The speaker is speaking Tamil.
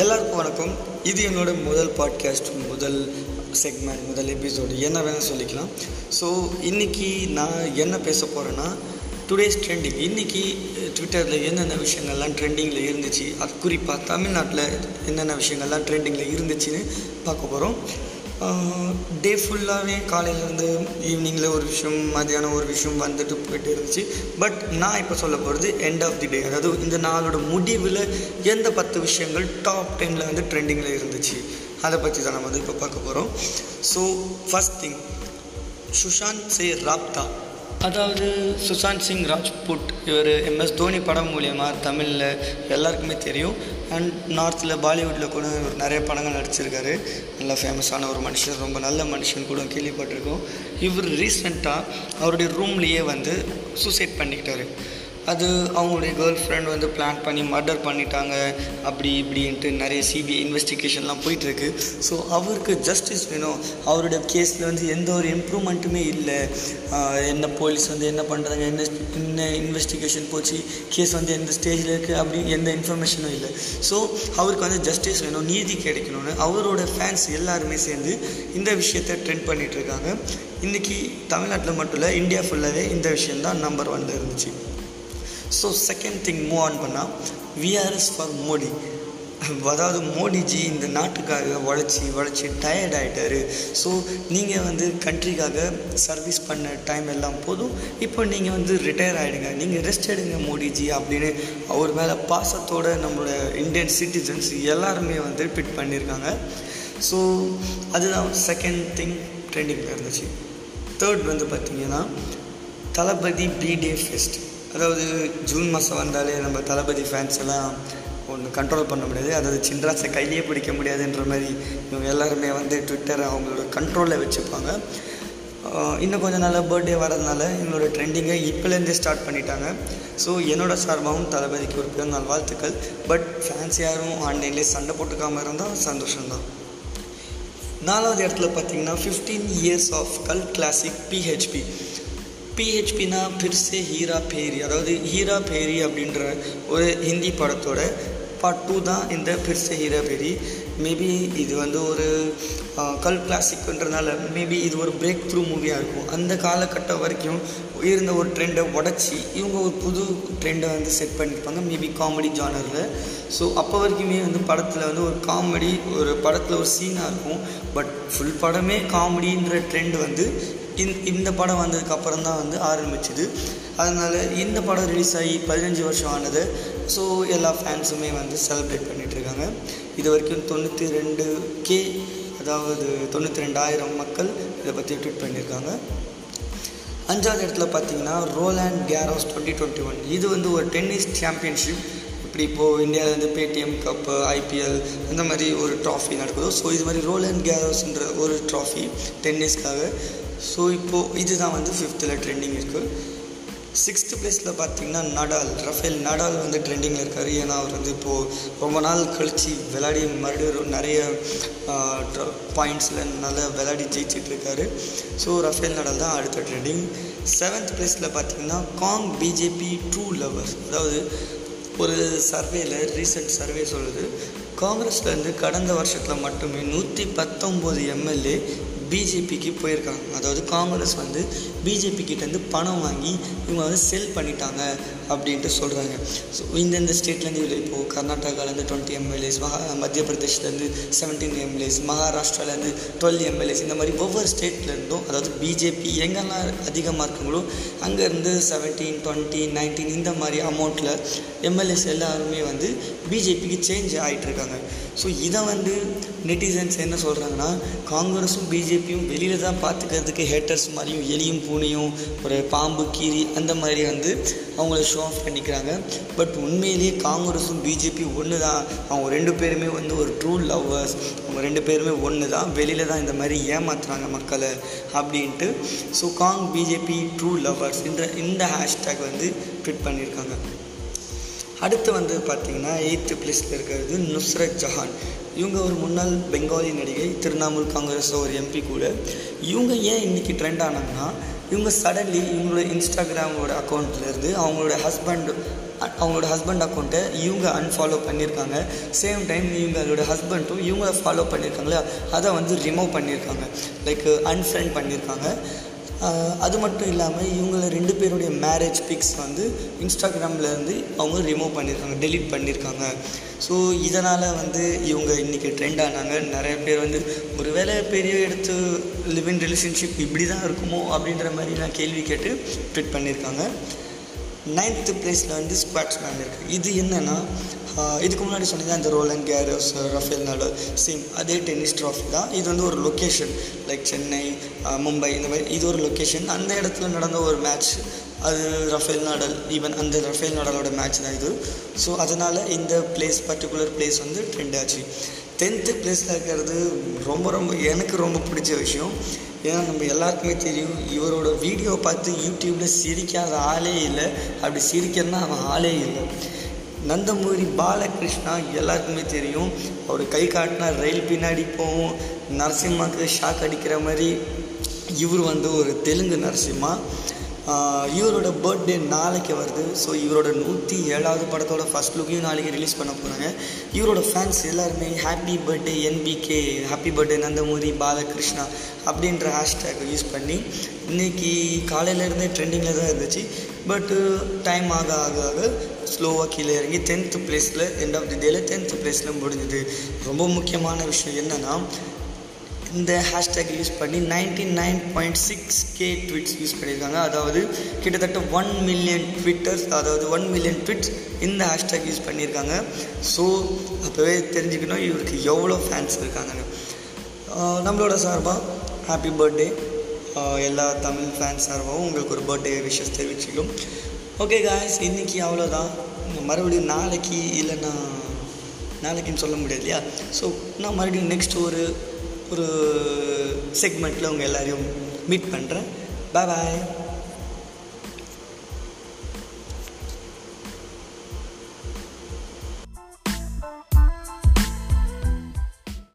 எல்லாருக்கும் வணக்கம். இது என்னோட முதல் பாட்காஸ்ட் முதல் செக்மெண்ட் முதல் எபிசோடு என்ன வேணால் சொல்லிக்கலாம். ஸோ இன்றைக்கி நான் என்ன பேச போகிறேன்னா டுடேஸ் ட்ரெண்டிங் இன்றைக்கி ட்விட்டரில் என்னென்ன விஷயங்கள்லாம் ட்ரெண்டிங்கில் இருந்துச்சு அது குறிப்பாக தமிழ்நாட்டில் என்னென்ன விஷயங்கள்லாம் ட்ரெண்டிங்கில் இருந்துச்சுன்னு பார்க்க போகிறோம் டே ஃபுல்லாகவே காலையிலேருந்து ஈவினிங்கில் ஒரு விஷயம் மதியானம் ஒரு விஷயம் வந்துட்டு போயிட்டு இருந்துச்சு. பட் நான் இப்போ சொல்ல போகிறது எண்ட் ஆஃப் தி டே அதாவது இந்த நாளோட முடிவில் எந்த பத்து விஷயங்கள் டாப் டென்னில் வந்து ட்ரெண்டிங்கில் இருந்துச்சு. அதை பற்றி தான் நம்ம வந்து இப்போ பார்க்க போகிறோம் ஸோ ஃபஸ்ட் திங் சுஷாந்த் சே ராப்தா. அதாவது சுஷாந்த் சிங் ராஜ்புட் இவர் எம்எஸ் தோனி படம் மூலயமா தமிழில் எல்லாருக்குமே தெரியும். அண்ட் நார்த்தில் பாலிவுட்டில் கூட இவர் நிறைய படங்கள் நடிச்சிருக்காரு. நல்லா ஃபேமஸான ஒரு மனுஷன் ரொம்ப நல்ல மனுஷன் கூட கேள்விப்பட்டிருக்கோம். இவர் ரீசெண்டாக அவருடைய ரூம்லேயே வந்து சூசைட் பண்ணிக்கிட்டாரு. அது அவங்களுடைய கேர்ள் ஃப்ரெண்ட் வந்து பிளான் பண்ணி மர்டர் பண்ணிட்டாங்க அப்படி இப்படின்ட்டு நிறைய சிபிஐ இன்வெஸ்டிகேஷன்லாம் போயிட்டுருக்கு. ஸோ அவருக்கு ஜஸ்டிஸ் வேணும். அவருடைய கேஸில் வந்து எந்த ஒரு இம்ப்ரூவ்மெண்ட்டுமே இல்லை. என்ன போலீஸ் வந்து என்ன பண்ணுறாங்க என்ன என்ன இன்வெஸ்டிகேஷன் போச்சு கேஸ் வந்து எந்த ஸ்டேஜில் இருக்குது அப்படி எந்த இன்ஃபர்மேஷனும் இல்லை. ஸோ அவருக்கு வந்து ஜஸ்டிஸ் வேணும் நீதி கிடைக்கணும்னு அவரோட ஃபேன்ஸ் எல்லாருமே சேர்ந்து இந்த விஷயத்தை ட்ரெண்ட் பண்ணிகிட்ருக்காங்க இன்றைக்கி தமிழ்நாட்டில் மட்டும் இல்லை இந்தியா ஃபுல்லாகவே இந்த விஷயந்தான் நம்பர் ஒன்ல இருந்துச்சு. So second thing move on பண்ணால் விஆர்எஸ் ஃபார் மோடி அதாவது மோடிஜி இந்த நாட்டுக்காக உழைச்சி உழைச்சி டயர்ட் ஆகிட்டாரு ஸோ நீங்கள் வந்து கண்ட்ரிக்காக சர்வீஸ் பண்ண டைம் எல்லாம் போதும். இப்போ நீங்கள் வந்து ரிட்டையர் ஆகிடுங்க நீங்கள் ரெஸ்ட் எடுங்க மோடிஜி அப்படின்னு அவர் மேலே பாசத்தோட நம்மளோட இந்தியன் சிட்டிசன்ஸ் எல்லாருமே வந்து ட்விட் பண்ணியிருக்காங்க ஸோ அதுதான் செகண்ட் திங் ட்ரெண்டிங்கில் இருந்துச்சு. தேர்ட் வந்து பார்த்திங்கன்னா தளபதி பிடே ஃபெஸ்ட் அதாவது ஜூன் மாதம் வந்தாலே நம்ம தளபதி ஃபேன்ஸ் எல்லாம் ஒன்று கண்ட்ரோல் பண்ண முடியாது. அதாவது சின்ராஸை கையிலேயே பிடிக்க முடியாதுன்ற மாதிரி இவங்க எல்லாருமே வந்து ட்விட்டரை அவங்களோட கண்ட்ரோலில் வச்சுப்பாங்க. இன்னும் கொஞ்சம் நாளாக பர்த்டே வரதுனால எங்களோட ட்ரெண்டிங்கை இப்போலேருந்தே ஸ்டார்ட் பண்ணிட்டாங்க. ஸோ என்னோட சார்பாகவும் தளபதிக்கு ஒரு பிறந்தநாள் வாழ்த்துக்கள். பட் ஃபேன்ஸ் யாரும் ஆன்லைன்லேயே சண்டை போட்டுக்காமல் இருந்தால் சந்தோஷம்தான். நாலாவது இடத்துல பார்த்தீங்கன்னா fifteen years of cult classic PHP பிஹெச்பினா பிர்சே Hera Pheri. அதாவது ஹீரா பேரி அப்படின்ற ஒரு ஹிந்தி படத்தோட பார்ட் டூ தான் இந்த பிர்சே ஹீரா பேரி. மேபி இது வந்து ஒரு கல் கிளாசிக்ன்றனால மேபி இது ஒரு பிரேக் த்ரூ மூவியாக இருக்கும். அந்த காலகட்டம் வரைக்கும் இருந்த ஒரு ட்ரெண்டை உடச்சி இவங்க ஒரு புது ட்ரெண்டை வந்து செட் பண்ணியிருப்பாங்க மேபி காமெடி ஜானரில் ஸோ அப்போ வரைக்குமே வந்து படத்தில் வந்து ஒரு காமெடி ஒரு படத்தில் ஒரு சீனாக இருக்கும். பட் ஃபுல் படமே காமெடின்ற ட்ரெண்ட் வந்து இந் இந்த படம் வந்ததுக்கப்புறம் தான் வந்து ஆரம்பிச்சுது. அதனால் இந்த படம் ரிலீஸ் ஆகி பதினஞ்சு வருஷம் ஆனது. ஸோ எல்லா ஃபேன்ஸுமே வந்து செலிப்ரேட் பண்ணிகிட்ருக்காங்க இது வரைக்கும் தொண்ணூற்றி ரெண்டு கே அதாவது தொண்ணூற்றி ரெண்டாயிரம் மக்கள் இதை பற்றி ட்வீட் பண்ணியிருக்காங்க. அஞ்சாவது இடத்துல பார்த்தீங்கன்னா Roland Garros twenty twenty one இது வந்து ஒரு டென்னிஸ் சாம்பியன்ஷிப் இப்படி இப்போது இந்தியாவில் வந்து பேடிஎம் கப்பு ஐபிஎல் அந்த மாதிரி ஒரு ட்ராஃபி நடக்குதோ. ஸோ இது மாதிரி ரோல் அண்ட் கேரோஸ்ன்ற ஒரு ட்ராஃபி டென்னிஸ்க்காக ஸோ இப்போது இதுதான் வந்து ஃபிஃப்த்தில் ட்ரெண்டிங் இருக்குது சிக்ஸ்த்து பிளேஸில் பார்த்தீங்கன்னா நடால் ரஃபேல் நடால் வந்து ட்ரெண்டிங்கில் இருக்கார். ஏன்னா அவர் வந்து இப்போது ரொம்ப நாள் கழித்து விளையாடி மறுபடியும் நிறைய பாயிண்ட்ஸில் நல்லா விளையாடி ஜெயிச்சிட்ருக்காரு ஸோ ரஃபேல் நடால் தான் அடுத்த ட்ரெண்டிங் செவன்த் பிளேஸில் பார்த்தீங்கன்னா காங் பிஜேபி ட்ரூ லவர்ஸ் அதாவது ஒரு சர்வேல ரீசெண்ட் சர்வே சொல்லுது. காங்கிரஸ்லேருந்து கடந்த வருஷத்தில் மட்டுமே நூற்றி பத்தொம்போது எம்எல்ஏ பிஜேபிக்கு போயிருக்காங்க. அதாவது காங்கிரஸ் வந்து பிஜேபி கிட்டேருந்து பணம் வாங்கி இவங்க வந்து செல் பண்ணிட்டாங்க அப்படின்ட்டு சொல்கிறாங்க ஸோ இந்தந்த ஸ்டேட்லேருந்து இவ்வளோ இப்போது கர்நாடகாலேருந்து டுவெண்ட்டி எம்எல்ஏஸ் மகா மத்திய பிரதேஷ்லேருந்து செவன்டீன் எம்எல்ஏஸ் மகாராஷ்டிராலேருந்து டுவெல் எம்எல்ஏஸ் இந்த மாதிரி ஒவ்வொரு ஸ்டேட்லேருந்தும் அதாவது பிஜேபி எங்கெல்லாம் அதிகமாக இருக்குங்களோ அங்கேருந்து செவன்டீன் டுவெண்ட்டி நைன்டீன் இந்த மாதிரி அமௌண்ட்டில் எம்எல்ஏஸ் எல்லாருமே வந்து பிஜேபிக்கு சேஞ்ச் ஆகிட்டு இருக்காங்க ஸோ இதை வந்து நெட்டிசன்ஸ் என்ன சொல்கிறாங்கன்னா காங்கிரஸும் பிஜேபி பிஜேபியும் வெளியில் தான் பார்த்துக்கிறதுக்கு ஹேட்டர்ஸ் மாதிரியும் எலியும் பூனையும் ஒரு பாம்பு கீரி அந்த மாதிரி வந்து அவங்கள ஷோ ஆஃப் பண்ணிக்கிறாங்க. பட் உண்மையிலேயே காங்கிரஸும் பிஜேபி ஒன்று தான். அவங்க ரெண்டு பேருமே வந்து ஒரு ட்ரூ லவ்வர்ஸ் அவங்க ரெண்டு பேருமே ஒன்று தான். வெளியில் தான் இந்த மாதிரி ஏமாத்துறாங்க மக்களை அப்படின்ட்டு. So Cong BJP true lovers இந்த இந்த ஹேஷ்டேக் வந்து ட்விட் பண்ணியிருக்காங்க. அடுத்து வந்து பார்த்திங்கன்னா எயித்து பிளேஸில் இருக்கிறது நுஸ்ரத் ஜஹான். இவங்க ஒரு முன்னாள் பெங்காலி நடிகை திரிணாமுல் காங்கிரஸ் ஒரு எம்பி கூட. இவங்க ஏன் இன்றைக்கி ட்ரெண்ட் ஆனாங்கன்னா இவங்க சடன்லி இவங்களோட இன்ஸ்டாகிராமோட அக்கௌண்ட்லேருந்து அவங்களோட ஹஸ்பண்ட் அவங்களோட ஹஸ்பண்ட் அக்கௌண்ட்டை இவங்க அன்ஃபாலோ பண்ணியிருக்காங்க. சேம் டைம் இவங்களோட ஹஸ்பண்டும் இவங்கள ஃபாலோ பண்ணியிருக்காங்களே அதை வந்து ரிமூவ் பண்ணியிருக்காங்க. லைக் அன்ஃப்ரெண்ட் பண்ணியிருக்காங்க. அது மட்டும் இல்லாமல் இவங்கள ரெண்டு பேருடைய மேரேஜ் பிக்ஸ் வந்து இன்ஸ்டாகிராம்லேருந்து அவங்க ரிமூவ் பண்ணியிருக்காங்க டெலீட் பண்ணியிருக்காங்க ஸோ இதனால் வந்து இவங்க இன்றைக்கி ட்ரெண்ட் ஆனாங்க. நிறைய பேர் வந்து ஒருவேளை பெரிய எடுத்து லிவ் இன் ரிலேஷன்ஷிப் இப்படி தான் இருக்குமோ அப்படின்ற மாதிரி நான் கேள்வி கேட்டு ட்விட் பண்ணியிருக்காங்க நைன்த்து பிளேஸில் வந்து ஸ்குவாட்ஸ் மேன் இருக்குது இது என்னென்னா இதுக்கு முன்னாடி சொன்னீங்க அந்த Roland Garros Rafael Nadal same அதே டென்னிஸ் ட்ராஃபி தான். இது வந்து ஒரு லொக்கேஷன் லைக் சென்னை மும்பை இந்த மாதிரி இது ஒரு லொக்கேஷன் அந்த இடத்துல நடந்த ஒரு மேட்ச் அது ரஃபேல் நாடல் ஈவன் அந்த ரஃபேல் நாடலோட மேட்ச் தான் இது. ஸோ அதனால் இந்த பிளேஸ் பர்டிகுலர் பிளேஸ் வந்து ட்ரெண்ட் ஆச்சு. டென்த்து பிளேஸில் இருக்கிறது ரொம்ப ரொம்ப எனக்கு ரொம்ப பிடிச்ச விஷயம் ஏன்னா நம்ம எல்லாருக்குமே தெரியும் இவரோட வீடியோ பார்த்து யூடியூப்பில் சிரிக்காத ஆளே இல்லை. அப்படி சிரிக்கிறதுனா அவன் ஆளே இல்லை. நந்தமூரி பாலகிருஷ்ணா எல்லாருக்குமே தெரியும். அவர் கை காட்டினா ரயில் பின்னாடி போகும் நரசிம்மாவுக்கு ஷாக் அடிக்கிற மாதிரி இவர் வந்து ஒரு தெலுங்கு நரசிம்மா. இவரோட பர்த்டே நாளைக்கு வருது. ஸோ இவரோட நூற்றி ஏழாவது படத்தோட ஃபஸ்ட் லுக்கையும் நாளைக்கு ரிலீஸ் பண்ண போகிறாங்க இவரோட ஃபேன்ஸ் எல்லாருமே happy birthday NBK happy birthday Nandamuri Balakrishna அப்படின்ற ஹேஷ்டேக் யூஸ் பண்ணி இன்றைக்கி காலையிலேருந்தே ட்ரெண்டிங்கில் தான் இருந்துச்சு. பட்டு டைம் ஆக ஆக ஆக ஸ்லோவாக கீழே இறங்கி டென்த்து பிளேஸில் எண்ட் ஆஃப் தி டேல டென்த்து பிளேஸில் முடிஞ்சுது. ரொம்ப முக்கியமான விஷயம் என்னென்னா இந்த ஹேஷ்டேக் யூஸ் பண்ணி ninety nine point six K tweets use பண்ணியிருக்காங்க. அதாவது கிட்டத்தட்ட ஒன் மில்லியன் ட்விட்டர்ஸ் அதாவது ஒன் மில்லியன் ட்விட்ஸ் இந்த ஹேஷ்டேக் யூஸ் பண்ணியிருக்காங்க. ஸோ அப்போவே தெரிஞ்சுக்கணும் இவருக்கு எவ்வளோ ஃபேன்ஸ் இருக்காங்கன்னு. நம்மளோட சார்பாக ஹாப்பி பர்த்டே எல்லா தமிழ் ஃபேன்ஸ் சார்பாகவும் உங்களுக்கு ஒரு பர்த்டே விஷஸ் தெரிவிச்சுக்கும் ஓகே காய்ஸ் இன்றைக்கி அவ்வளோதான் மறுபடியும் நாளைக்கு இல்லைன்னா நாளைக்குன்னு சொல்ல முடியாது இல்லையா? ஸோ நான் மறுபடியும் நெக்ஸ்ட் ஒரு ஒரு செக்மெண்ட்டில் உங்கள் எல்லாரையும் மீட் பண்ணுறேன் பாய் பாய்